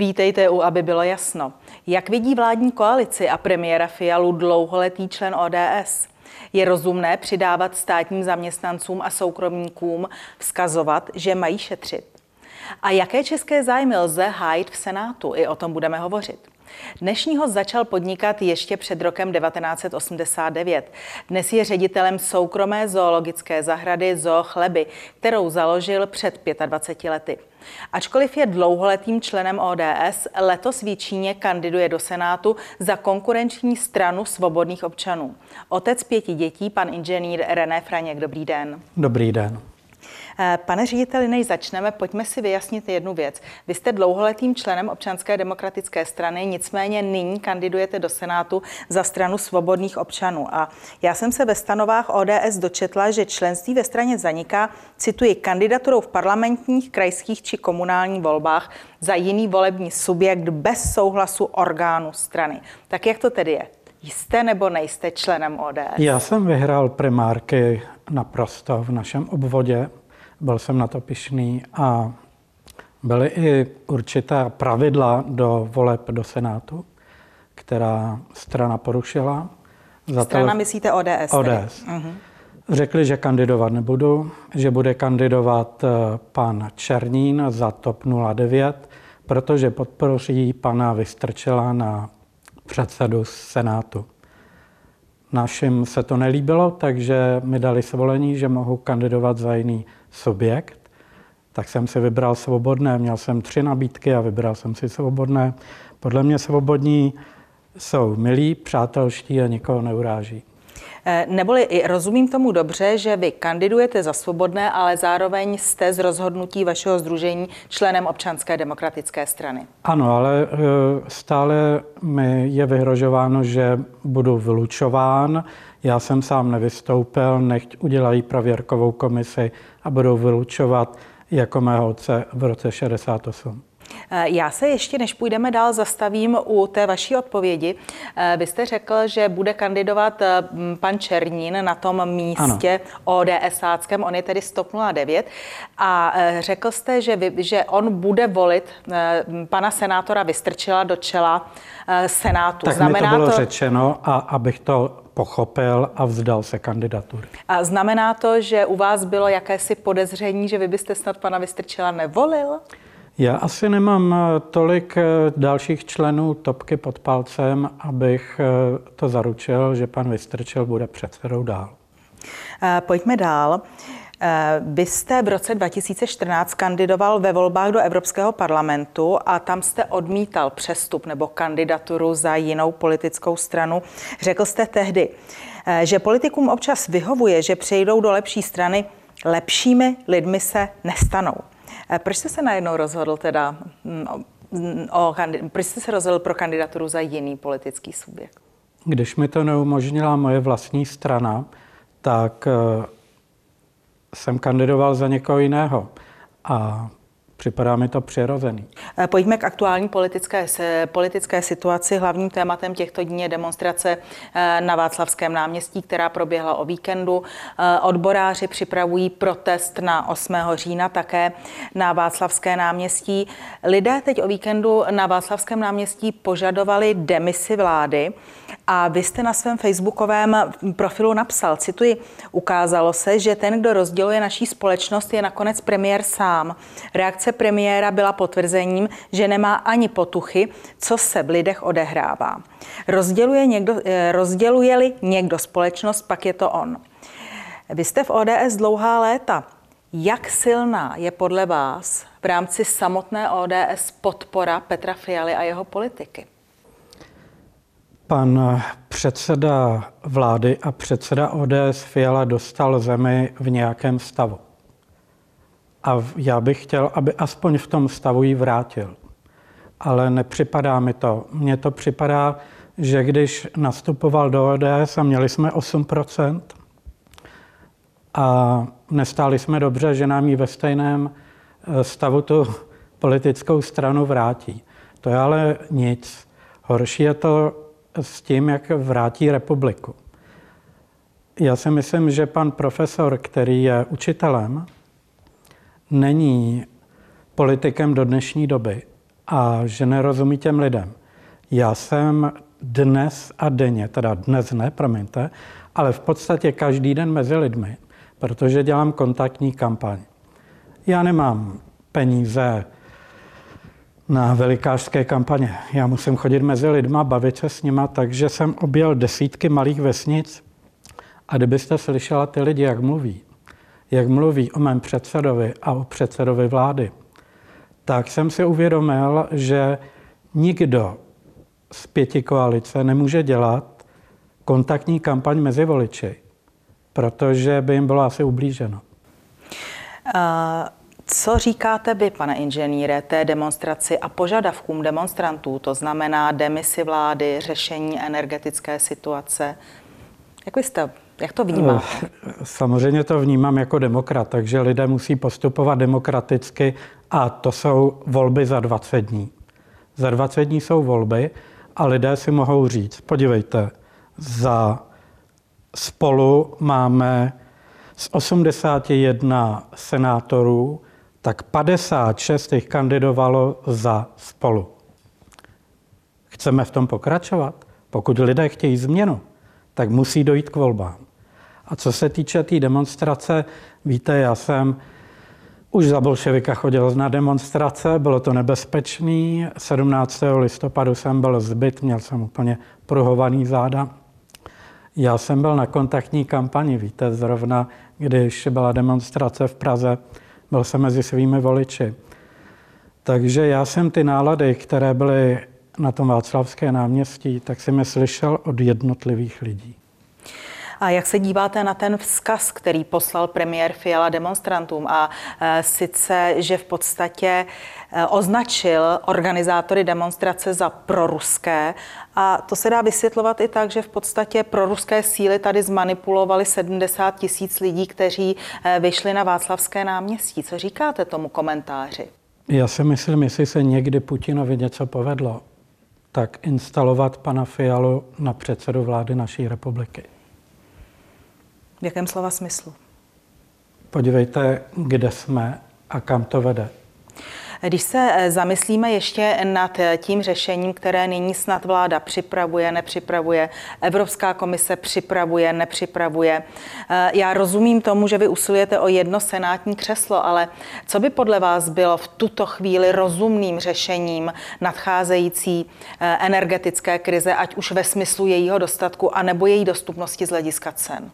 Vítejte u, aby bylo jasno. Jak vidí vládní koalici a premiéra Fialu dlouholetý člen ODS? Je rozumné přidávat státním zaměstnancům a soukromníkům vzkazovat, že mají šetřit? A jaké české zájmy lze hájit v Senátu? I o tom budeme hovořit. Dnešního začal podnikat ještě před rokem 1989. Dnes je ředitelem soukromé zoologické zahrady Zoo Chleby, kterou založil před 25 lety. Ačkoliv je dlouholetým členem ODS, letos v Jíčíně kandiduje do Senátu za konkurenční stranu svobodných občanů. Otec pěti dětí, pan inženýr René Franěk, dobrý den. Dobrý den. Eh, pane řediteli, než začneme, pojďme si vyjasnit jednu věc. Vy jste dlouholetým členem občanské demokratické strany, nicméně nyní kandidujete do Senátu za stranu svobodných občanů. A já jsem se ve stanovách ODS dočetla, že členství ve straně zaniká, cituji, kandidaturou v parlamentních, krajských či komunálních volbách za jiný volební subjekt bez souhlasu orgánu strany. Tak jak to tedy je? Jste nebo nejste členem ODS? Já jsem vyhrál primárky naprosto v našem obvodě byl jsem na to pišný a byly i určitá pravidla do voleb do Senátu, která strana porušila. Za strana myslíte ODS? ODS. Uh-huh. Řekli, že kandidovat nebudu, že bude kandidovat eh, pan Černín za TOP 09, protože podpoří pana Vystrčela na předsedu Senátu. Našim se to nelíbilo, takže mi dali svolení, že mohu kandidovat za jiný subjekt, tak jsem si vybral svobodné. Měl jsem tři nabídky a vybral jsem si svobodné. Podle mě svobodní jsou milí, přátelští a nikoho neuráží. Eh, neboli i rozumím tomu dobře, že vy kandidujete za svobodné, ale zároveň jste z rozhodnutí vašeho združení členem občanské demokratické strany. Ano, ale eh, stále mi je vyhrožováno, že budu vylučován. Já jsem sám nevystoupil, nechť udělají prověrkovou komisi a budou vylučovat jako mého otce v roce 68. Eh, já se ještě, než půjdeme dál, zastavím u té vaší odpovědi. Eh, vy jste řekl, že bude kandidovat eh, pan Černín na tom místě ODSáckém, on je tedy 109, a řekl jste, že, vy, že on bude volit pana senátora Vystrčila do čela Senátu. Tak Znamená mi to bylo to... řečeno a abych to pochopil a vzdal se kandidatury. A znamená to, že u vás bylo jakési podezření, že vy byste snad pana Vystrčila nevolil? Já asi nemám eh, tolik eh, dalších členů topky pod palcem, abych eh, to zaručil, že pan Vystrčil bude předsedou dál. Pojďme dál. Vy jste v roce 2014 kandidoval ve volbách do Evropského parlamentu a tam jste odmítal přestup nebo kandidaturu za jinou politickou stranu. Řekl jste tehdy, že politikům občas vyhovuje, že přejdou do lepší strany, lepšími lidmi se nestanou. Eh, proč jste se najednou rozhodl teda mm, o, o proč jste se rozhodl pro kandidaturu za jiný politický subjekt? Když mi to neumožnila moje vlastní strana, tak eh, jsem kandidoval za někoho jiného. A Připadá mi to přirozený. Eh, pojďme k aktuální politické, politické situaci. Hlavním tématem těchto dní je demonstrace eh, na Václavském náměstí, která proběhla o víkendu. Eh, odboráři připravují protest na 8. října také na Václavské náměstí. Lidé teď o víkendu na Václavském náměstí požadovali demisi vlády a vy jste na svém facebookovém profilu napsal, cituji, ukázalo se, že ten, kdo rozděluje naší společnost, je nakonec premiér sám. Reakce reakce premiéra byla potvrzením, že nemá ani potuchy, co se v lidech odehrává. Rozděluje někdo, eh, rozděluje-li někdo společnost, pak je to on. Vy jste v ODS dlouhá léta. Jak silná je podle vás v rámci samotné ODS podpora Petra Fialy a jeho politiky? Pan předseda vlády a předseda ODS Fiala dostal zemi v nějakém stavu. A já bych chtěl, aby aspoň v tom stavu ji vrátil. Ale nepřipadá mi to. Mně to připadá, že když nastupoval do ODS a měli jsme 8% a nestáli jsme dobře, že nám ji ve stejném eh, stavu tu politickou stranu vrátí. To je ale nic. Horší je to s tím, jak vrátí republiku. Já si myslím, že pan profesor, který je učitelem, není politikem do dnešní doby a že nerozumí těm lidem. Já jsem dnes a denně, teda dnes ne, promiňte, ale v podstatě každý den mezi lidmi, protože dělám kontaktní kampaň. Já nemám peníze na velikářské kampaně. Já musím chodit mezi lidma, bavit se s nima, takže jsem objel desítky malých vesnic a kdybyste slyšela ty lidi, jak mluví, jak mluví o mém předsedovi a o předsedovi vlády, tak jsem si uvědomil, že nikdo z pěti koalice nemůže dělat kontaktní kampaň mezi voliči, protože by jim bylo asi ublíženo. Uh... Co říkáte vy, pane inženýre, té demonstraci a požadavkům demonstrantů, to znamená demisi vlády, řešení energetické situace? Jak vy jste, jak to vnímáte? Samozřejmě to vnímám jako demokrat, takže lidé musí postupovat demokraticky a to jsou volby za 20 dní. Za 20 dní jsou volby a lidé si mohou říct, podívejte, za spolu máme z 81 senátorů tak 56 jich kandidovalo za spolu. Chceme v tom pokračovat? Pokud lidé chtějí změnu, tak musí dojít k volbám. A co se týče té tý demonstrace, víte, já jsem už za bolševika chodil na demonstrace, bylo to nebezpečný. 17. listopadu jsem byl zbyt, měl jsem úplně pruhovaný záda. Já jsem byl na kontaktní kampani, víte, zrovna když byla demonstrace v Praze, byl jsem mezi svými voliči. Takže já jsem ty nálady, které byly na tom Václavské náměstí, tak jsem je slyšel od jednotlivých lidí. A jak se díváte na ten vzkaz, který poslal premiér Fiala demonstrantům a e, sice, že v podstatě e, označil organizátory demonstrace za proruské a to se dá vysvětlovat i tak, že v podstatě proruské síly tady zmanipulovali 70 tisíc lidí, kteří e, vyšli na Václavské náměstí. Co říkáte tomu komentáři? Já si myslím, jestli se někdy Putinovi něco povedlo, tak instalovat pana Fialu na předsedu vlády naší republiky. V jakém slova smyslu? Podívejte, kde jsme a kam to vede. Když se eh, zamyslíme ještě nad eh, tím řešením, které nyní snad vláda připravuje, nepřipravuje, Evropská komise připravuje, nepřipravuje. Eh, já rozumím tomu, že vy usilujete o jedno senátní křeslo, ale co by podle vás bylo v tuto chvíli rozumným řešením nadcházející energetické krize, ať už ve smyslu jejího dostatku, anebo její dostupnosti z hlediska cen?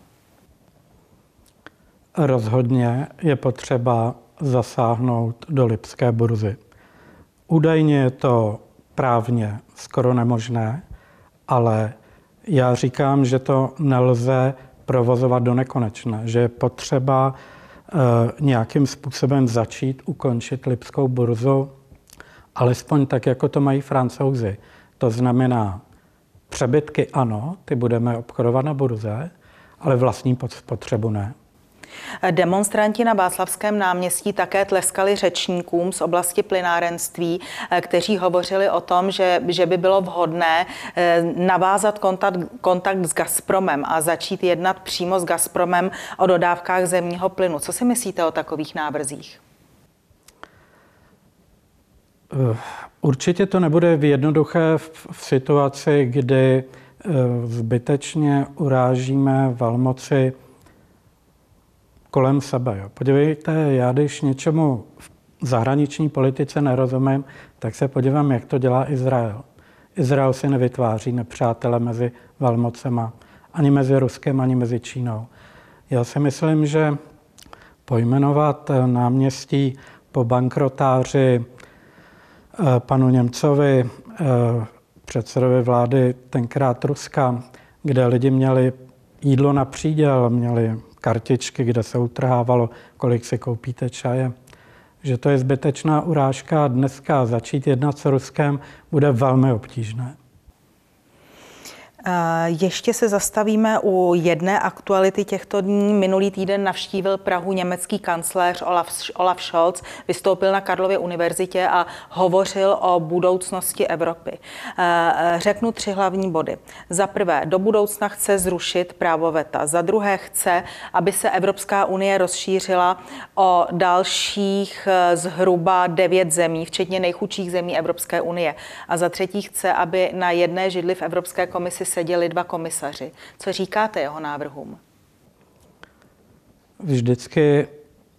Rozhodně je potřeba zasáhnout do Lipské burzy. Údajně je to právně skoro nemožné, ale já říkám, že to nelze provozovat do nekonečna, že je potřeba e, nějakým způsobem začít ukončit Lipskou burzu, alespoň tak, jako to mají francouzi. To znamená, přebytky ano, ty budeme obchodovat na burze, ale vlastní potřebu ne. Demonstranti na Václavském náměstí také tleskali řečníkům z oblasti plynárenství, eh, kteří hovořili o tom, že, že by bylo vhodné eh, navázat kontakt, kontakt s Gazpromem a začít jednat přímo s Gazpromem o dodávkách zemního plynu. Co si myslíte o takových návrzích? Eh, určitě to nebude jednoduché v, v situaci, kdy zbytečně urážíme valmoci kolem sebe. Jo. Podívejte, já když něčemu v zahraniční politice nerozumím, tak se podívám, jak to dělá Izrael. Izrael si nevytváří nepřátele mezi velmocema, ani mezi Ruskem, ani mezi Čínou. Já si myslím, že pojmenovat náměstí po bankrotáři eh, panu Němcovi, eh, předsedovi vlády tenkrát Ruska, kde lidi měli jídlo na příděl, měli kartičky, kde se utrhávalo, kolik si koupíte čaje. Že to je zbytečná urážka a dneska začít jednat s Ruskem bude velmi obtížné. Ještě se zastavíme u jedné aktuality těchto dní. Minulý týden navštívil Prahu německý kancléř Olaf, Olaf Scholz, vystoupil na Karlově univerzitě a hovořil o budoucnosti Evropy. Řeknu tři hlavní body. Za prvé, do budoucna chce zrušit právo VETA. Za druhé, chce, aby se Evropská unie rozšířila o dalších eh, zhruba devět zemí, včetně nejchudších zemí Evropské unie. A za třetí, chce, aby na jedné židli v Evropské komisi seděli dva komisaři. Co říkáte jeho návrhům? Vždycky,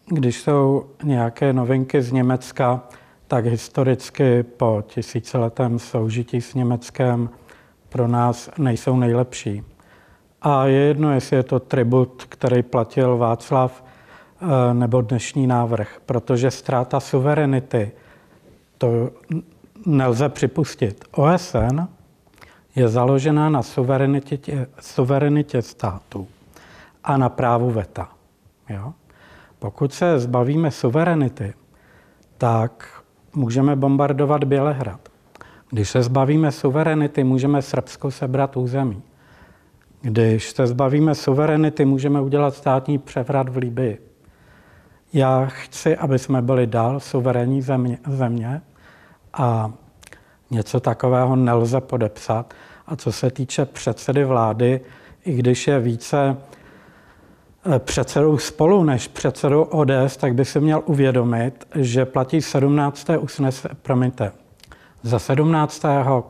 když jsou nějaké novinky z Německa, tak historicky po tisíciletém soužití s Německem pro nás nejsou nejlepší. A je jedno, jestli je to tribut, který platil Václav, eh, nebo dnešní návrh, protože ztráta suverenity, to nelze připustit. OSN je založená na suverenitě, suverenitě států a na právu VETA. Jo? Pokud se zbavíme suverenity, tak můžeme bombardovat Bělehrad. Když se zbavíme suverenity, můžeme Srbsko sebrat území. Když se zbavíme suverenity, můžeme udělat státní převrat v Libii. Já chci, aby jsme byli dál suverénní země, země a něco takového nelze podepsat. A co se týče předsedy vlády, i když je více eh, předsedou spolu než předsedou ODS, tak by si měl uvědomit, že platí 17. usnesení, promiňte, za 17.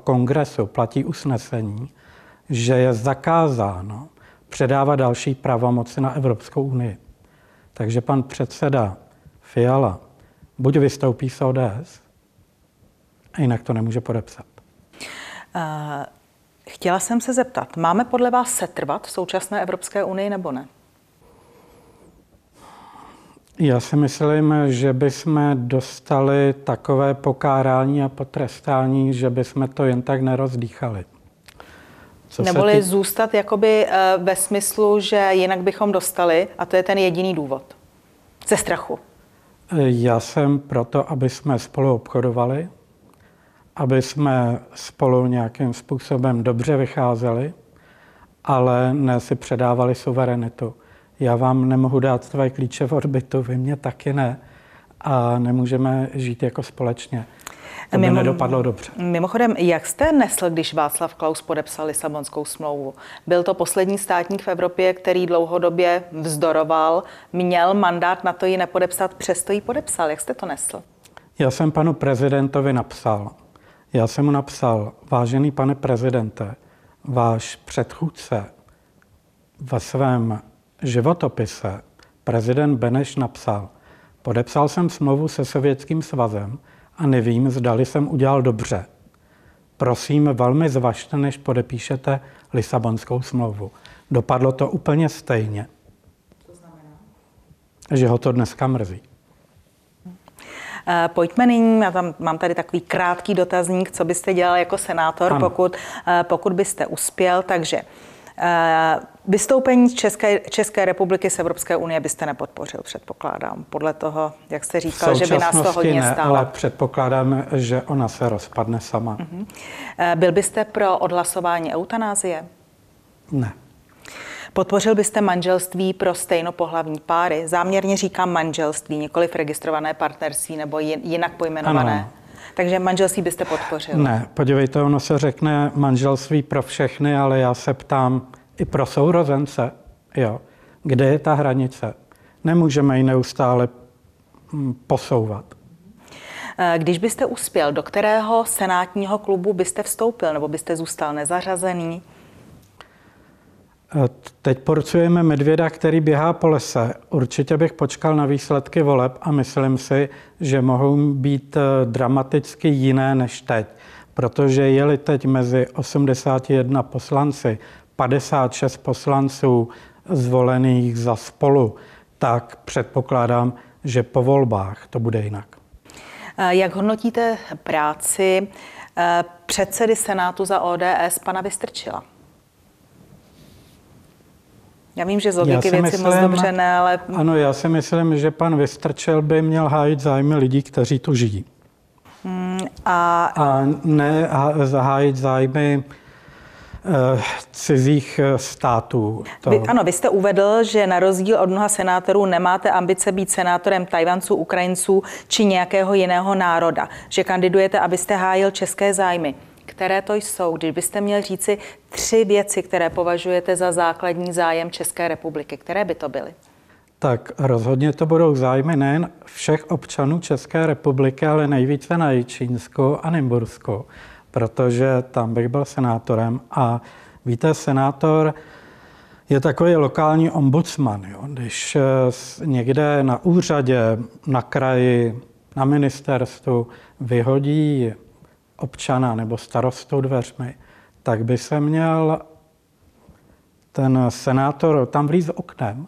kongresu platí usnesení, že je zakázáno předávat další pravomoci na Evropskou unii. Takže pan předseda Fiala buď vystoupí z ODS, a jinak to nemůže podepsat. Uh, chtěla jsem se zeptat, máme podle vás setrvat v současné Evropské unii nebo ne? Já si myslím, že bychom dostali takové pokárání a potrestání, že bychom to jen tak nerozdýchali. Co Neboli tý... zůstat jakoby eh, ve smyslu, že jinak bychom dostali, a to je ten jediný důvod. Ze strachu. Já jsem proto, aby jsme spolu obchodovali, aby jsme spolu nějakým způsobem dobře vycházeli, ale ne si předávali suverenitu. Já vám nemohu dát tvoje klíče v orbitu, vy mě taky ne. A nemůžeme žít jako společně. To by Mimo, nedopadlo dobře. Mimochodem, jak jste nesl, když Václav Klaus podepsal Lisabonskou smlouvu? Byl to poslední státník v Evropě, který dlouhodobě vzdoroval, měl mandát na to ji nepodepsat, přesto ji podepsal. Jak jste to nesl? Já jsem panu prezidentovi napsal. Já jsem mu napsal, vážený pane prezidente, váš předchůdce ve svém životopise prezident Beneš napsal, podepsal jsem smlouvu se Sovětským svazem, a nevím, zdali jsem udělal dobře. Prosím, velmi zvažte, než podepíšete Lisabonskou smlouvu. Dopadlo to úplně stejně. To znamená? Že ho to dneska mrzí. Eh, pojďme nyní, já tam mám tady takový krátký dotazník, co byste dělal jako senátor, pokud, eh, pokud byste uspěl. Takže Eh, vystoupení České, České republiky z Evropské unie byste nepodpořil, předpokládám, podle toho, jak jste říkal, že by nás to hodně ne, stálo. ale předpokládám, že ona se rozpadne sama. Uh-huh. Byl byste pro odhlasování eutanázie? Ne. Podpořil byste manželství pro stejnopohlavní páry? Záměrně říkám manželství, nikoliv registrované partnerství nebo jinak pojmenované. Ano. Takže manželství byste podpořil? Ne, podívejte, ono se řekne manželství pro všechny, ale já se ptám i pro sourozence, jo, kde je ta hranice? Nemůžeme ji neustále hm, posouvat. Eh, když byste uspěl, do kterého senátního klubu byste vstoupil, nebo byste zůstal nezařazený? Teď porcujeme medvěda, který běhá po lese. Určitě bych počkal na výsledky voleb a myslím si, že mohou být eh, dramaticky jiné než teď. Protože je-li teď mezi 81 poslanci 56 poslanců zvolených za spolu, tak předpokládám, že po volbách to bude jinak. Eh, jak hodnotíte práci eh, předsedy Senátu za ODS pana Vystrčila? Já vím, že z logiky věci myslím, moc dobře ne, ale... Ano, já si myslím, že pan Vystrčel by měl hájit zájmy lidí, kteří tu žijí. Hmm, a... a ne zahájit zájmy cizích států. To... Vy, ano, vy jste uvedl, že na rozdíl od mnoha senátorů nemáte ambice být senátorem Tajvanců, Ukrajinců či nějakého jiného národa, že kandidujete, abyste hájil české zájmy. Které to jsou? Kdybyste měl říci tři věci, které považujete za základní zájem České republiky, které by to byly? Tak rozhodně to budou zájmy nejen všech občanů České republiky, ale nejvíce na Čínsko a Nymbursko, protože tam bych byl senátorem. A víte, senátor je takový lokální ombudsman. Jo? Když eh, někde na úřadě, na kraji, na ministerstvu vyhodí občana nebo starostou dveřmi, tak by se měl ten senátor tam vlíz oknem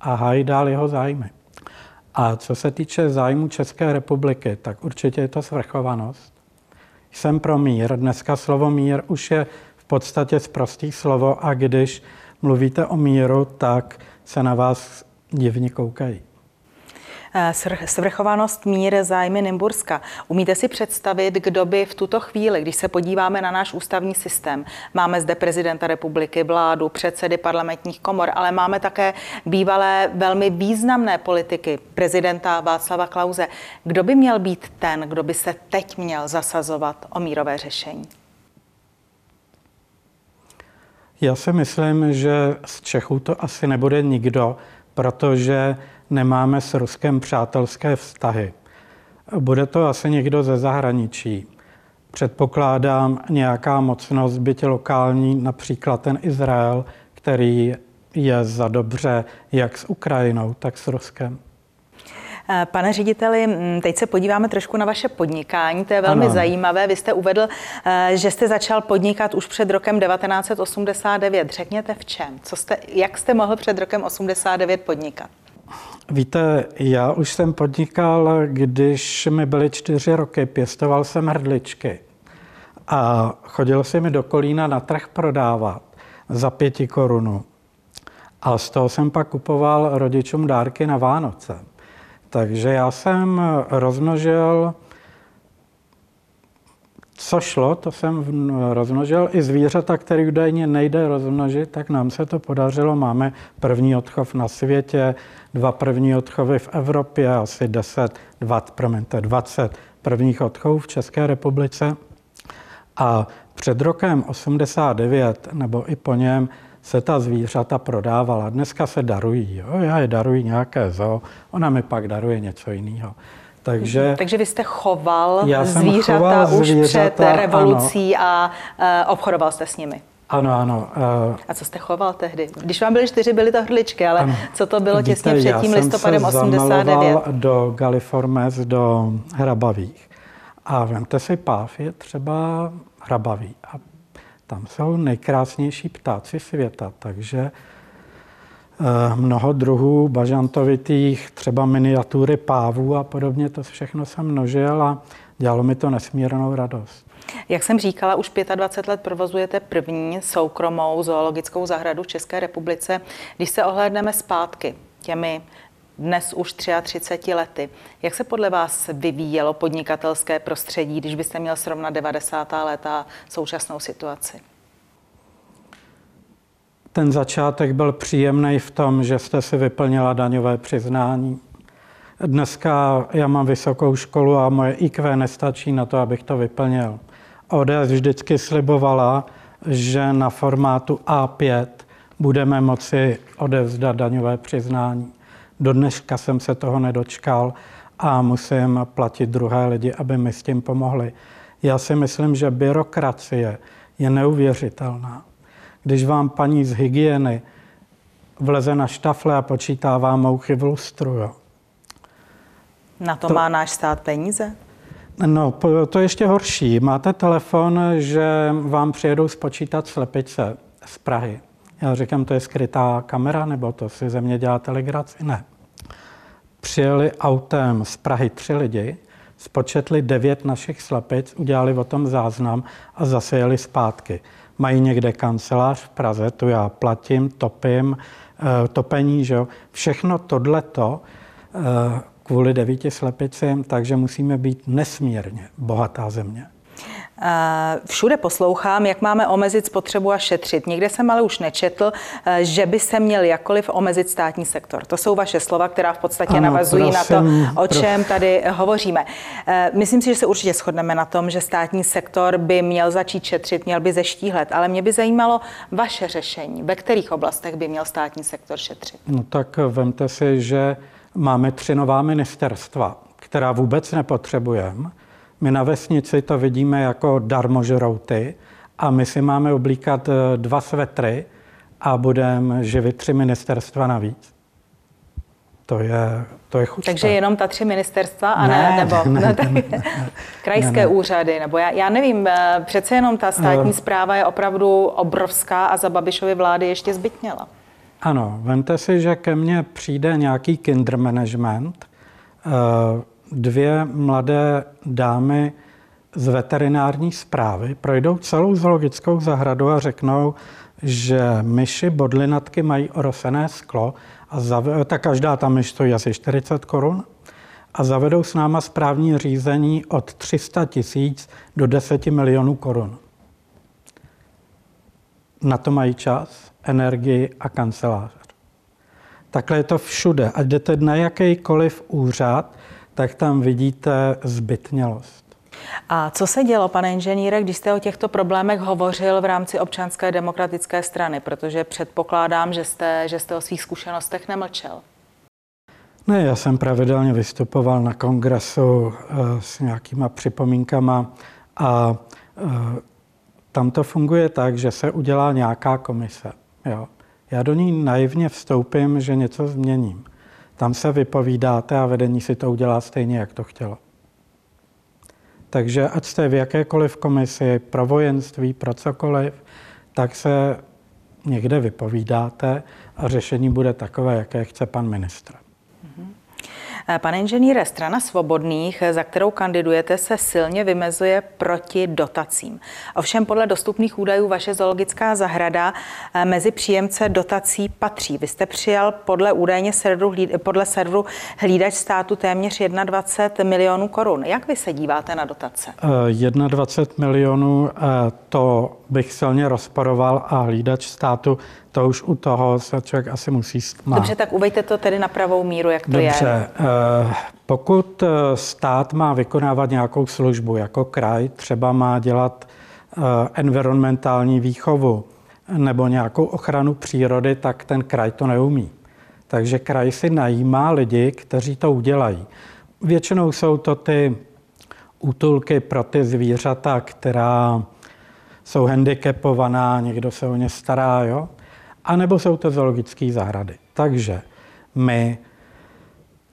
a hájí dál jeho zájmy. A co se týče zájmu České republiky, tak určitě je to svrchovanost. Jsem pro mír. Dneska slovo mír už je v podstatě zprostý slovo a když mluvíte o míru, tak se na vás divně koukají. Eh, svrchovanost mír zájmy Nymburska. Umíte si představit, kdo by v tuto chvíli, když se podíváme na náš ústavní systém, máme zde prezidenta republiky, vládu, předsedy parlamentních komor, ale máme také bývalé velmi významné politiky, prezidenta Václava Klauze. Kdo by měl být ten, kdo by se teď měl zasazovat o mírové řešení? Já si myslím, že z Čechů to asi nebude nikdo, protože nemáme s Ruskem přátelské vztahy. Bude to asi někdo ze zahraničí. Předpokládám nějaká mocnost, byť lokální, například ten Izrael, který je za dobře jak s Ukrajinou, tak s Ruskem. Eh, pane řediteli, mm, teď se podíváme trošku na vaše podnikání, to je velmi ano. zajímavé. Vy jste uvedl, eh, že jste začal podnikat už před rokem 1989. Řekněte v čem? Co jste, jak jste mohl před rokem 89 podnikat? Víte, já už jsem podnikal, když mi byly čtyři roky, pěstoval jsem hrdličky a chodil jsem mi do Kolína na trh prodávat za pěti korunu. A z toho jsem pak kupoval rodičům dárky na Vánoce. Takže já jsem rozmnožil, co šlo, to jsem rozmnožil. I zvířata, které údajně nejde rozmnožit, tak nám se to podařilo. Máme první odchov na světě, dva první odchovy v Evropě, asi 10, 20, promiňte, 20 prvních odchovů v České republice. A před rokem 89, nebo i po něm, se ta zvířata prodávala. Dneska se darují. Jo? Já je daruji nějaké zo, ona mi pak daruje něco jiného. Takže, Takže vy jste choval zvířata choval už zvířata, před revolucí ano. a uh, obchodoval jste s nimi. Ano, ano. Uh, a co jste choval tehdy? Když vám byly čtyři, byly to hrdličky, ale ano. co to bylo těsně Víte, před tím listopadem 89? do Galiformes, do hrabavých. A vemte si páv, je třeba hrabavý. A tam jsou nejkrásnější ptáci světa, takže mnoho druhů bažantovitých, třeba miniatury pávů a podobně, to všechno jsem množil a dělalo mi to nesmírnou radost. Jak jsem říkala, už 25 let provozujete první soukromou zoologickou zahradu v České republice. Když se ohlédneme zpátky těmi dnes už 33 lety. Jak se podle vás vyvíjelo podnikatelské prostředí, když byste měl srovnat 90. léta současnou situaci? Ten začátek byl příjemný v tom, že jste si vyplnila daňové přiznání. Dneska já mám vysokou školu a moje IQ nestačí na to, abych to vyplnil. ODS vždycky slibovala, že na formátu A5 budeme moci odevzdat daňové přiznání. Do dneška jsem se toho nedočkal a musím platit druhé lidi, aby mi s tím pomohli. Já si myslím, že byrokracie je neuvěřitelná. Když vám paní z hygieny vleze na štafle a počítává mouchy v lustru, jo. Na to, to má náš stát peníze? No, to je ještě horší. Máte telefon, že vám přijedou spočítat slepice z Prahy. Já říkám, to je skrytá kamera, nebo to si ze mě dělá telegraci? Ne. Přijeli autem z Prahy tři lidi, spočetli devět našich slepic, udělali o tom záznam a zase jeli zpátky. Mají někde kancelář v Praze, tu já platím, topím, eh, topení, že jo. Všechno tohleto kvůli devíti slepicím, takže musíme být nesmírně bohatá země. Všude poslouchám, jak máme omezit spotřebu a šetřit. Někde jsem ale už nečetl, eh, že by se měl jakkoliv omezit státní sektor. To jsou vaše slova, která v podstatě ano, navazují prosím, na to, o čem tady hovoříme. Eh, myslím si, že se určitě shodneme na tom, že státní sektor by měl začít šetřit, měl by zeštíhlet, ale mě by zajímalo vaše řešení. Ve kterých oblastech by měl státní sektor šetřit? No tak vemte si, že máme tři nová ministerstva, která vůbec nepotřebujeme my na vesnici to vidíme jako darmožrouty a my si máme oblíkat eh, dva svetry a budeme živit tři ministerstva navíc. To je, to je chucpe. Takže jenom ta tři ministerstva a ne, ne nebo ne, ne, ne, ne, krajské ne, ne. úřady, nebo já, já nevím, eh, přece jenom ta státní uh, zpráva je opravdu obrovská a za Babišovy vlády ještě zbytněla. Ano, vemte si, že ke mně přijde nějaký kinder management, uh, dvě mladé dámy z veterinární zprávy projdou celou zoologickou zahradu a řeknou, že myši bodlinatky mají orosené sklo a zave- ta každá ta myš stojí asi 40 korun a zavedou s náma správní řízení od 300 tisíc do 10 milionů korun. Na to mají čas, energii a kancelář. Takhle je to všude. Ať jdete na jakýkoliv úřad, tak tam vidíte zbytnělost. A co se dělo, pane inženýre, když jste o těchto problémech hovořil v rámci občanské demokratické strany? Protože předpokládám, že jste, že jste o svých zkušenostech nemlčel. Ne, já jsem pravidelně vystupoval na kongresu e, s nějakýma připomínkama a e, tam to funguje tak, že se udělá nějaká komise. Jo. Já do ní naivně vstoupím, že něco změním. Tam se vypovídáte a vedení si to udělá stejně, jak to chtělo. Takže ať jste v jakékoliv komisi, pro vojenství, pro cokoliv, tak se někde vypovídáte a řešení bude takové, jaké chce pan ministr. Pane inženýre, strana svobodných, za kterou kandidujete, se silně vymezuje proti dotacím. Ovšem podle dostupných údajů vaše zoologická zahrada eh, mezi příjemce dotací patří. Vy jste přijal podle údajně serveru, podle serveru Hlídač státu téměř 21 milionů korun. Jak vy se díváte na dotace? 21 eh, milionů, eh, to bych silně rozporoval a Hlídač státu to už u toho se člověk asi musí stmát. Dobře, tak uvejte to tedy na pravou míru, jak to Dobře, je. Dobře, eh, pokud eh, stát má vykonávat nějakou službu, jako kraj třeba má dělat eh, environmentální výchovu nebo nějakou ochranu přírody, tak ten kraj to neumí. Takže kraj si najímá lidi, kteří to udělají. Většinou jsou to ty útulky pro ty zvířata, která jsou handicapovaná, někdo se o ně stará, jo? A nebo jsou to zoologické zahrady. Takže my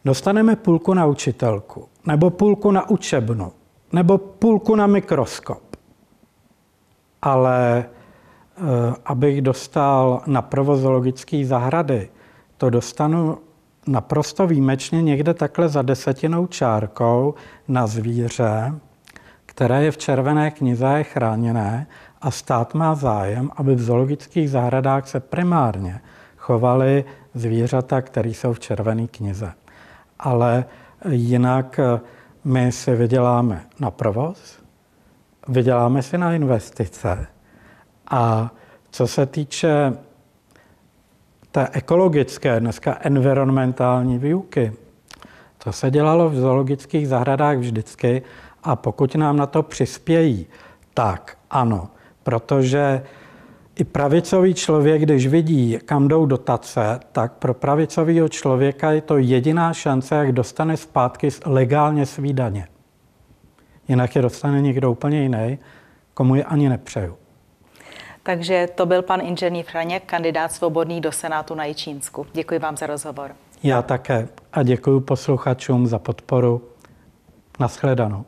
dostaneme půlku na učitelku, nebo půlku na učebnu, nebo půlku na mikroskop. Ale eh, abych dostal na provozologické zahrady, to dostanu naprosto výjimečně někde takhle za desetinou čárkou na zvíře, které je v červené knize chráněné a stát má zájem, aby v zoologických zahradách se primárně chovaly zvířata, které jsou v červené knize. Ale jinak eh, my si vyděláme na provoz, vyděláme si na investice a co se týče té ekologické, dneska environmentální výuky, to se dělalo v zoologických zahradách vždycky a pokud nám na to přispějí, tak ano, protože i pravicový člověk, když vidí, kam jdou dotace, tak pro pravicového člověka je to jediná šance, jak dostane zpátky legálně svý daně. Jinak je dostane někdo úplně jiný, komu je ani nepřeju. Takže to byl pan inženýr Franěk, kandidát svobodný do Senátu na Jičínsku. Děkuji vám za rozhovor. Já také a děkuji posluchačům za podporu. Naschledanou.